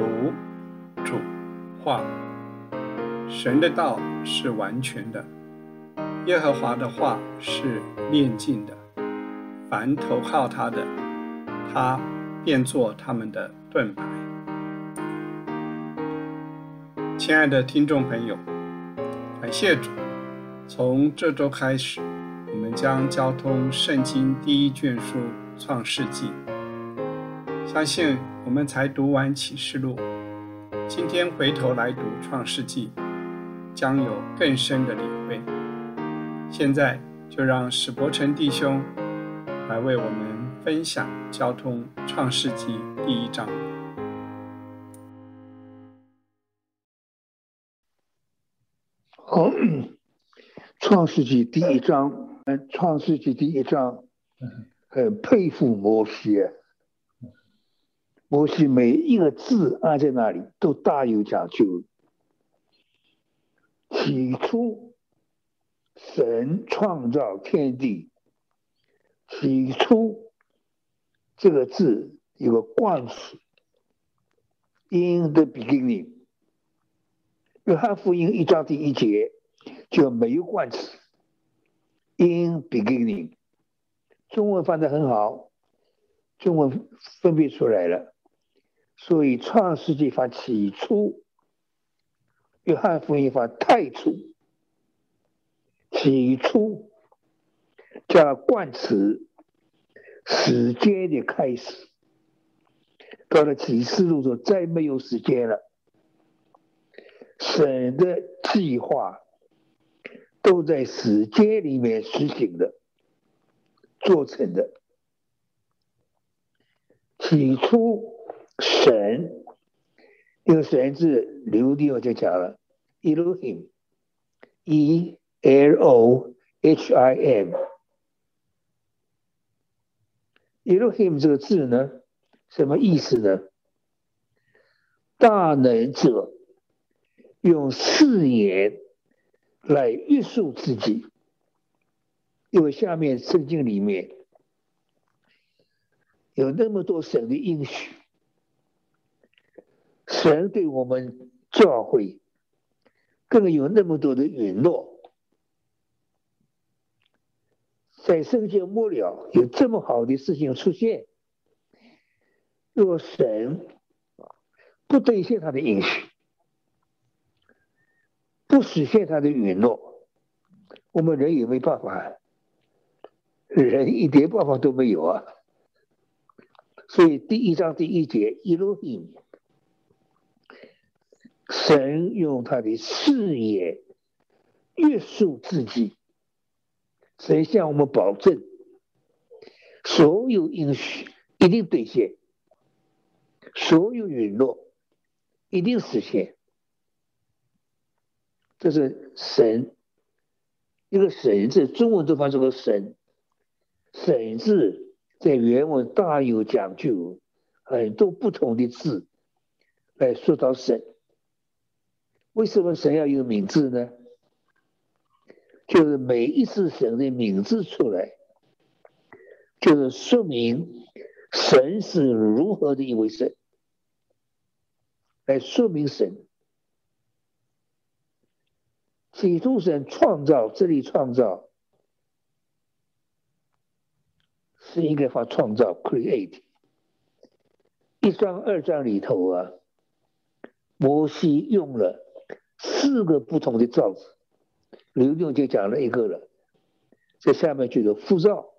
读主话，神的道是完全的，耶和华的话是炼净的。凡投靠他的，他便做他们的盾牌。亲爱的听众朋友，感谢主，从这周开始，我们将交通圣经第一卷书《创世纪》。相信我们才读完启示录，今天回头来读创世纪，将有更深的领会。现在就让史伯成弟兄来为我们分享交通创世纪第一章。好，创世纪第一章，嗯，创世纪第一章，很佩服摩西啊。摩西每一个字按在那里都大有讲究。起初，神创造天地。起初，这个字有个冠词，in the beginning。约翰福音一章第一节就没有冠词，in beginning。中文翻的很好，中文分别出来了。所以《创世纪》法起初，约翰福音法太初，起初加冠词，时间的开始。到了启示录中，再没有时间了。神的计划都在时间里面实行的，做成的。起初。神，这个神字留地我就讲了，Elohim，E L O H I M，Elohim 这个字呢，什么意思呢？大能者用誓言来约束自己，因为下面圣经里面有那么多神的应许。神对我们教会更有那么多的允诺，在圣经末了有这么好的事情出现，若神不兑现他的应许，不实现他的允诺，我们人也没办法，人一点办法都没有啊。所以第一章第一节一路引。神用他的视野约束自己，神向我们保证，所有应许一定兑现，所有允诺一定实现。这是神，一个“神”字，中文都翻这个“神”，“神”字在原文大有讲究，很多不同的字来说到神。为什么神要有名字呢？就是每一次神的名字出来，就是说明神是如何的一位神，来说明神。起初神创造，这里创造是应该发创造 （create）。一章、二章里头啊，摩西用了。四个不同的造字，刘墉就讲了一个了，在下面就是复造，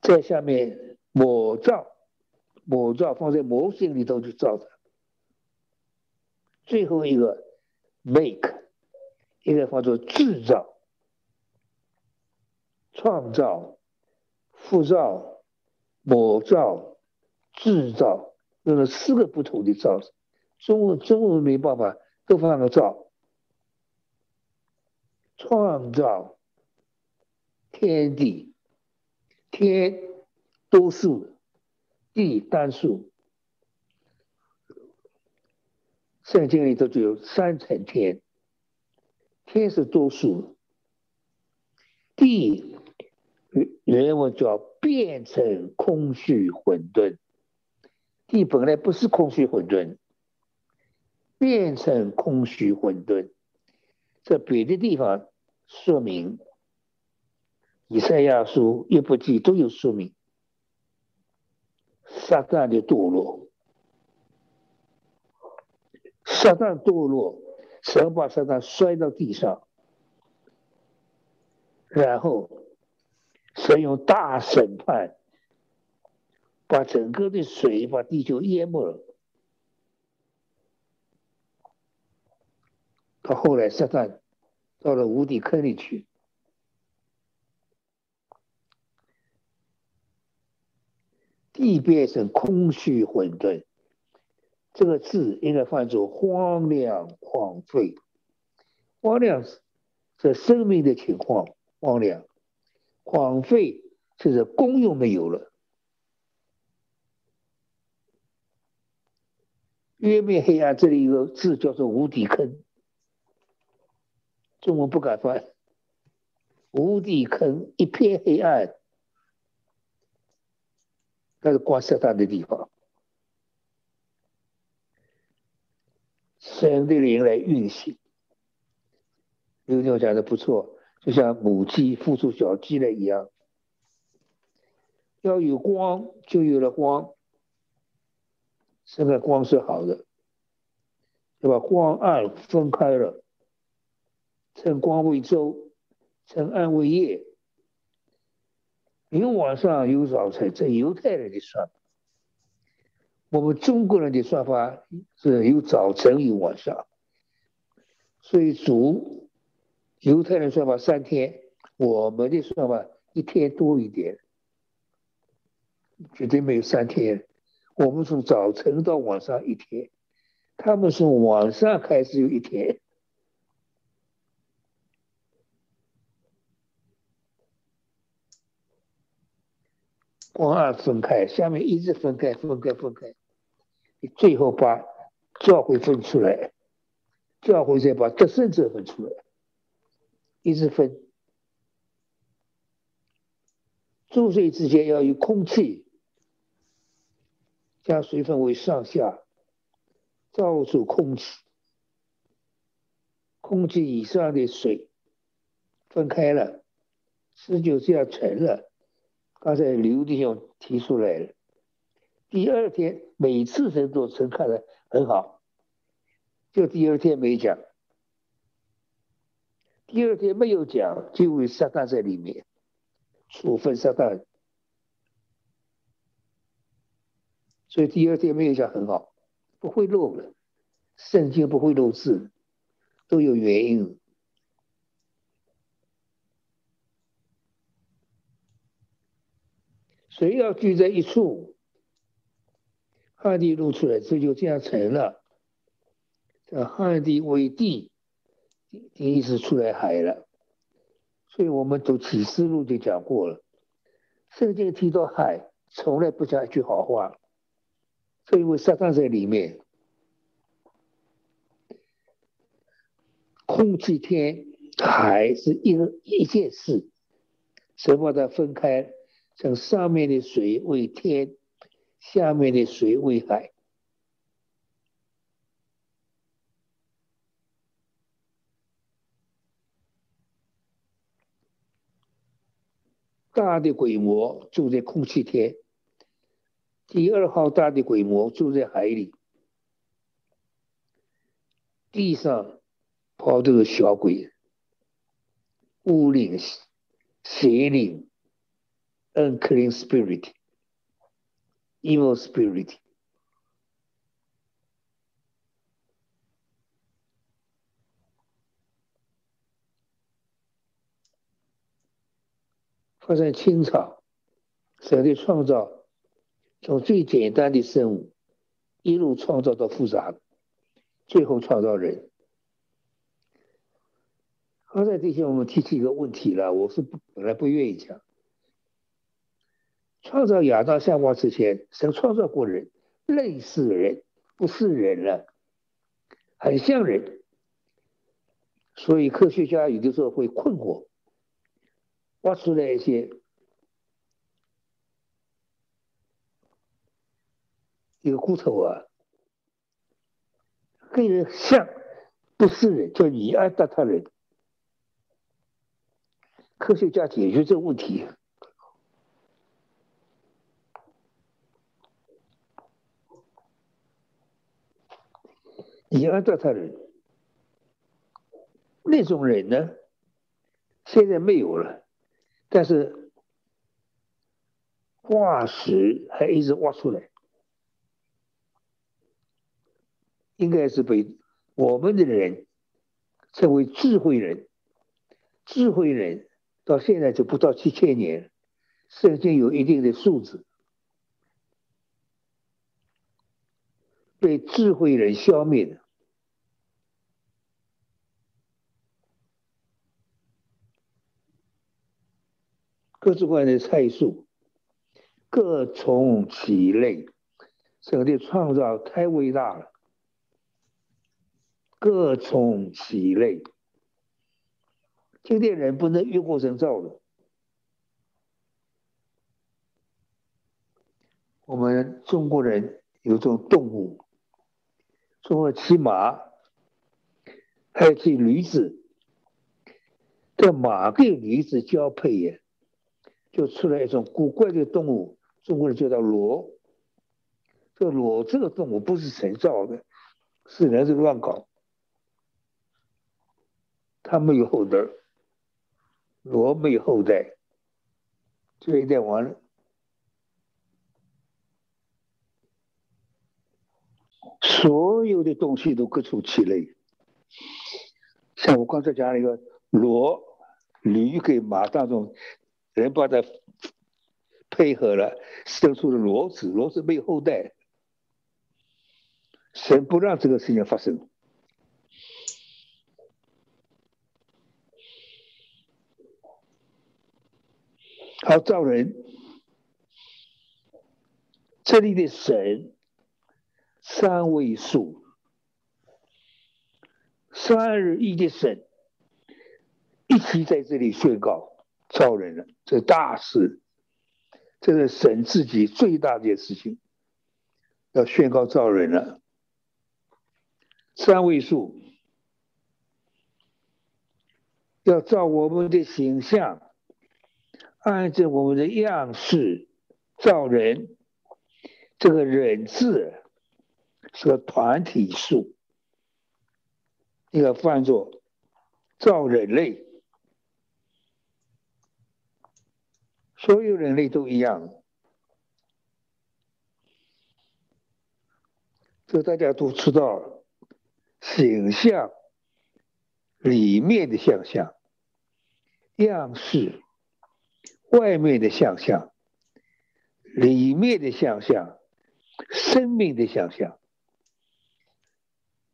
在下面模造，模造放在模型里头去造的，最后一个 make，应该放作制造、创造、复造、模造、制造，用了四个不同的造字。中文中文没办法，都放个造，创造天地，天多数，地单数，圣经里头就有三层天，天是多数，地原文叫变成空虚混沌，地本来不是空虚混沌，变成空虚混沌。在别的地方说明，以赛亚书、约伯记都有说明，撒旦的堕落，撒旦堕落，神把撒旦摔到地上，然后神用大审判。把整个的水把地球淹没了。到后来，撒旦到了无底坑里去，地变成空虚混沌。这个字应该翻作荒凉荒废。荒凉是生命的情况，荒凉荒废就是功用没有了。月面黑暗，这里有个字叫做无底坑，中文不敢翻。无底坑，一片黑暗，那是光射到的地方。神的灵来运行，刘牛讲的不错，就像母鸡孵出小鸡了一样。要有光，就有了光。现在光是好的，对吧？光暗分开了，称光为昼，称暗为夜。有晚上有早晨，这犹太人的算法。我们中国人的算法是有早晨有晚上，所以主犹太人算法三天，我们的算法一天多一点，绝对没有三天。我们从早晨到晚上一天，他们从晚上开始有一天，光暗分开，下面一直分开，分开，分开，你最后把教会分出来，教会再把得胜者分出来，一直分，注水之间要有空气。将水分为上下，造出空气，空气以上的水分开了，是就这样沉了。刚才刘弟兄提出来了，第二天每次神都神看的很好，就第二天没讲，第二天没有讲，就为撒旦在里面。处分撒旦。所以第二天没有讲很好，不会漏的，圣经不会漏字，都有原因。谁要聚在一处，旱地露出来，这就这样成了。这旱地为地，第一次出来海了。所以我们读启示录就讲过了，圣经提到海，从来不讲一句好话。所以，我撒旦在里面，空气、天、海是一个一件事，神把它分开，像上面的水为天，下面的水为海。大的规模住在空气天。第二号大的鬼魔住在海里，地上跑这个小鬼，巫灵、邪灵，unclean spirit，evil spirit，发生清朝，神的创造。从最简单的生物一路创造到复杂，最后创造人。刚才这些我们提起一个问题了，我是本来不愿意讲。创造亚当夏娃之前，神创造过人，类似人，不是人了，很像人。所以科学家有的时候会困惑，挖出来一些。一个骨头啊，跟人像不是人，叫尼安德特人。科学家解决这个问题，尼安德特人。那种人呢，现在没有了，但是化石还一直挖出来。应该是被我们的人称为智慧人，智慧人到现在就不到七千年，圣经有一定的数字，被智慧人消灭的，各种各样的菜蔬，各从其类，上帝创造太伟大了。各从其类，今天人不能越过神造的。我们中国人有种动物，中国骑马，还有骑驴子，这马跟驴子交配呀，就出来一种古怪的动物，中国人叫它骡。这骡这个动物不是神造的，是人是乱搞。他没有后代，罗没有后代，这一点完了。所有的东西都各出其类，像我刚才讲那个骡、驴跟马当中，人把它配合了，生出了骡子，骡子没有后代，神不让这个事情发生。好造人，这里的神三位数，三二一的神一起在这里宣告。造人了，这大事，这是神自己最大的一件事情，要宣告造人了。三位数要照我们的形象。按照我们的样式造人，这个人字是个团体数，应该翻作造人类，所有人类都一样，这大家都知道，形象里面的想象样式。外面的想象，里面的想象，生命的想象，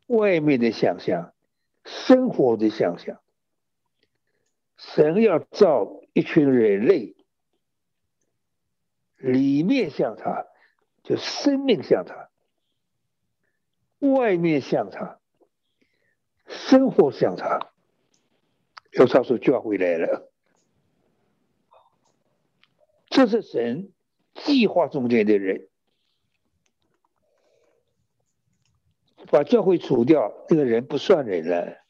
外面的想象，生活的想象。神要造一群人类，里面像他，就生命像他；外面像他，生活像他。要他说就要回来了。这是神计划中间的人，把教会除掉，这个人不算人了。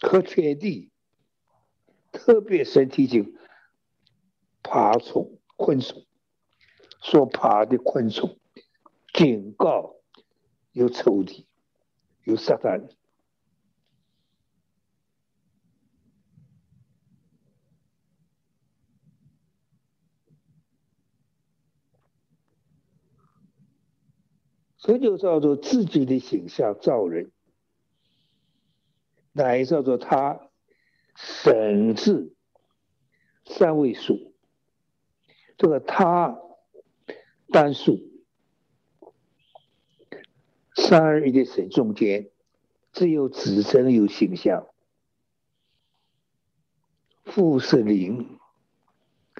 和天地，特别神提醒爬虫、昆虫，所爬的昆虫，警告有仇敌，有撒旦。这就叫做自己的形象造人，乃叫做他神字三位数，这个他单数三二一的神中间只有子神有形象，父是灵，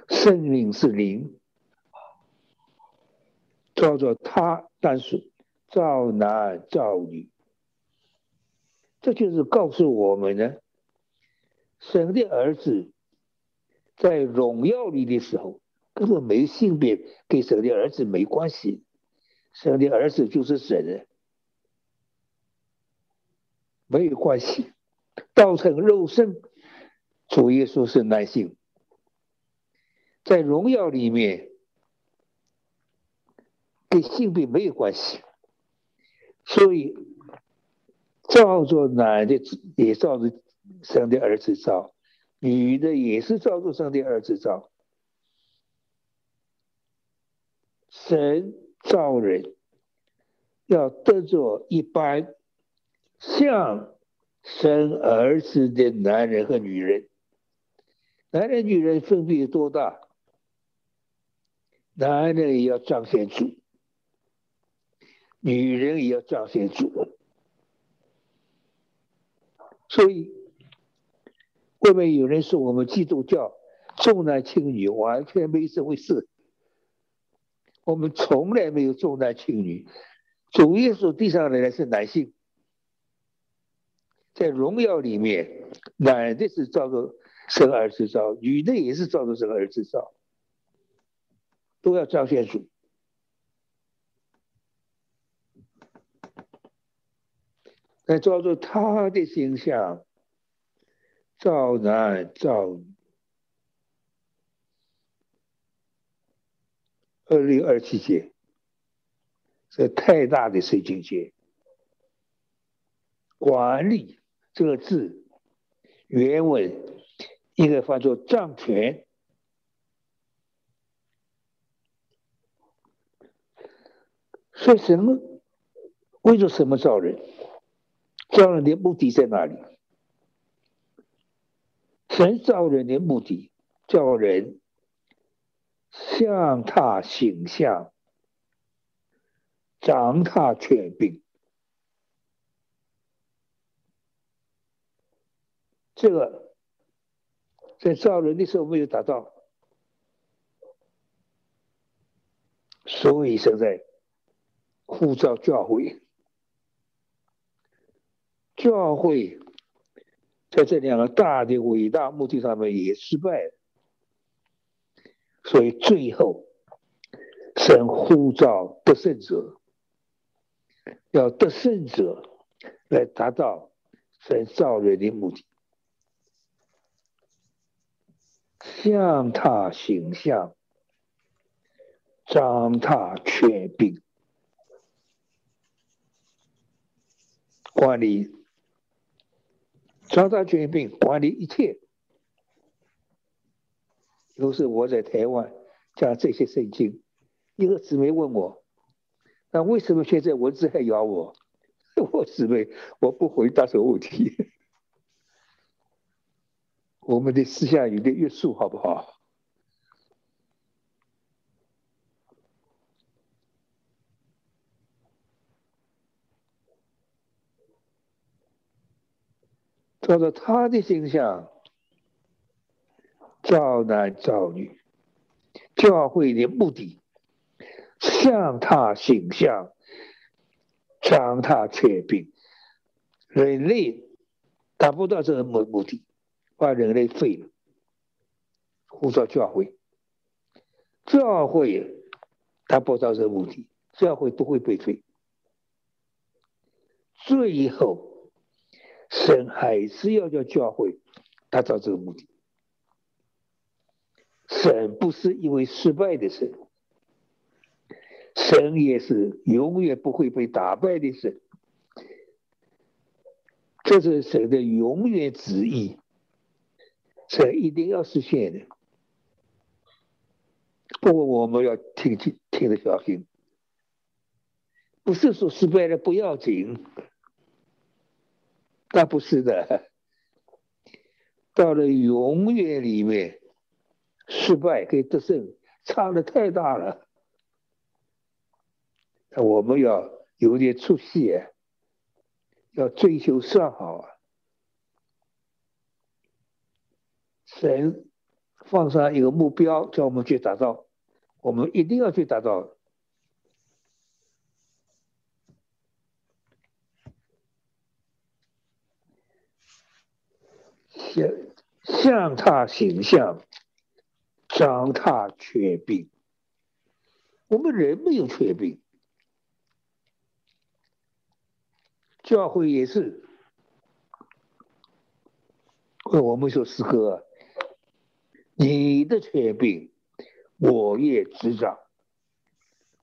圣灵是灵，叫做他单数。造男造女，这就是告诉我们呢，神的儿子在荣耀里的时候，根本没性别，跟神的儿子没关系。神的儿子就是神，没有关系。道成肉身，主耶稣是男性，在荣耀里面跟性别没有关系，所以照着男的也照着神的儿子造，女的也是照着神的儿子造。神造人，要得着一般像生儿子的男人和女人。男人、女人分别有多大？男人也要彰显主，女人也要彰显主。所以，外面有人说我们基督教重男轻女，完全没这回事。我们从来没有重男轻女，主耶稣地上来的是男性，在荣耀里面，男的是照着生儿子造，女的也是照着生儿子造，都要彰显主。来照着他的形象，造男造女。二六二七节，这太大的水境界。管理这个字，原文应该翻作掌权。说什么？为了什么造人？造人的目的在哪里？神造人的目的，叫人。像他形象，长他权柄，这个在造人的时候没有达到，所以现在呼召教会，教会在这两个大的伟大目的上面也失败了。所以最后，神呼召得胜者，要得胜者来达到神造人的目的，向他形象，长他权柄，管理，长他权柄，管理一切。都是我在台湾讲这些圣经，一个姊妹问我，那为什么现在蚊子还咬我？我姊妹，我不回答这个问题。我们的思想有点约束，好不好？照着他的形象。造男造女，教会的目的，向他形象，将他权柄。人类达不到这个目目的，把人类废了。呼召教会，教会达不到这个目的，教会不会被废。最后，神还是要叫教会达到这个目的。神不是因为失败的神，神也是永远不会被打败的神，这是神的永远旨意，神一定要实现的。不过我们要听听听得小心，不是说失败了不要紧，那不是的，到了永远里面。失败跟得胜差的太大了，我们要有点出息，要追求上好啊！神放上一个目标，叫我们去达到，我们一定要去达到。像像他形象。长他缺病。我们人没有缺病，教会也是。我们说诗歌，你的缺病，我也知道。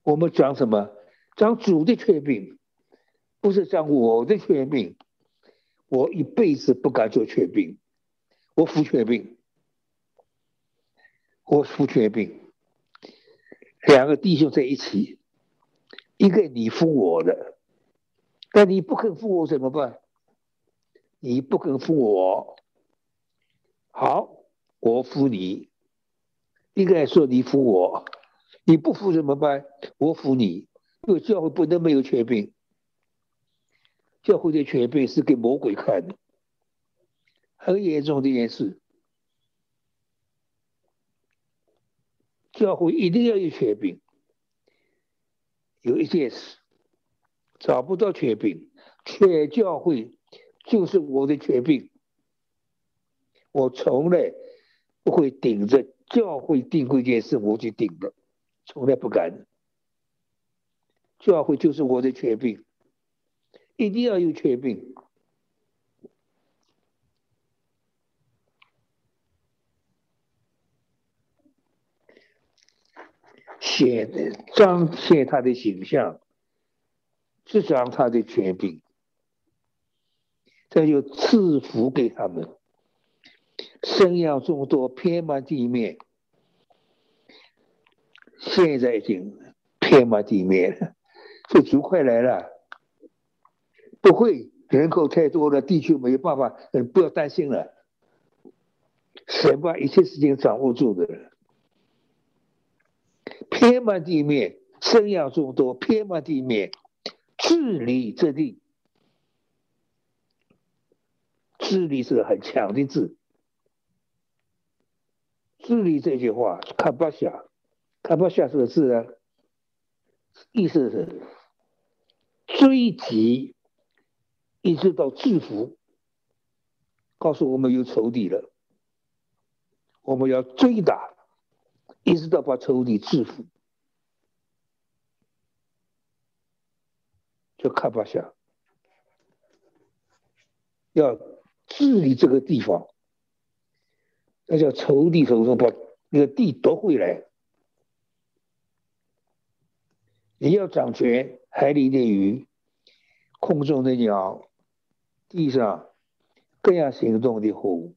我们讲什么？讲主的缺病，不是讲我的缺病。我一辈子不敢做缺病，我服缺病，我服缺病。两个弟兄在一起，一个你服我的，但你不肯服我怎么办？你不肯服我。好，我服你。一个人说你服我，你不服怎么办？我服你。因为教会不能没有权柄，教会的权柄是给魔鬼看的，很严重的一件事。教会一定要有权柄。有一件事找不到权柄，全教会就是我的权柄。我从来不会顶着教会定规件事我去顶的，从来不敢。教会就是我的权柄，一定要有权柄。显彰显他的形象，执掌他的权柄，这就赐福给他们。生养众多，遍满地面。现在已经遍满地面了，这主快来了。不会，人口太多了，地球没有办法，不要担心了。神把一切事情掌握住的，遍满地面，生养众多，遍满地面，治理这地。治理是很强的字。治理这句话，看不下，看不下这个字呢，意思是追击，一直到制服，告诉我们有仇敌了，我们要追打，一直到把仇敌制服，就看不下，要治理这个地方。那叫仇敌手中把那个地夺回来。你要掌权，海里的鱼，空中的鸟，地上各样行动的虎。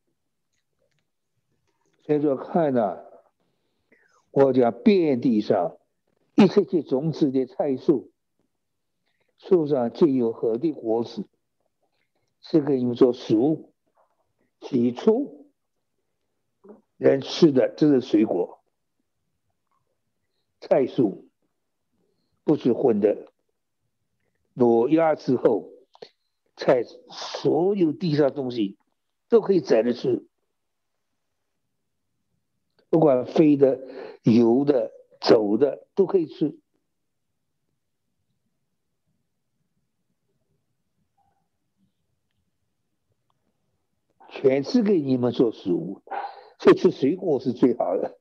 所以说，看呐，我讲遍地上一切些种子的菜树，树上竟有核的果子，是给你们做食物。起初。人吃的这是水果，菜树不是荤的。挪亚之后，菜所有地上东西都可以摘着吃，不管飞的、游的、走的都可以吃，全是给你们做食物。所以吃水果是最好的，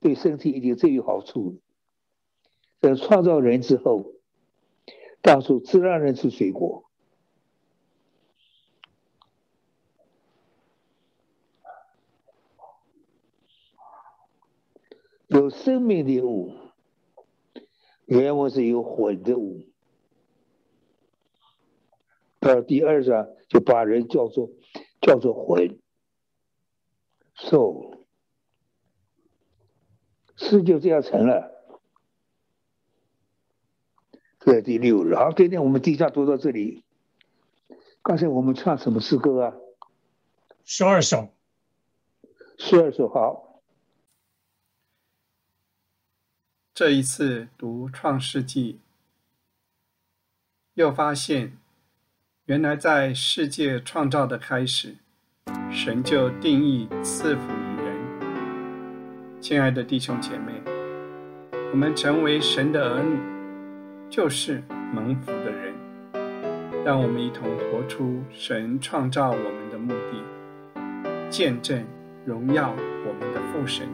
对身体一定最有好处。在创造人之后，当初只让人吃水果，有生命的物，原文是有魂的物，到第二章就把人叫做叫做混。受，事就这样成了。这第六日，好，今天我们地下读到这里。刚才我们唱什么诗歌啊？十二首。十二首好。这一次读《创世纪》，又发现，原来在世界创造的开始。神就定义赐福于人，亲爱的弟兄姐妹，我们成为神的儿女，就是蒙福的人。让我们一同活出神创造我们的目的，见证荣耀我们的父神。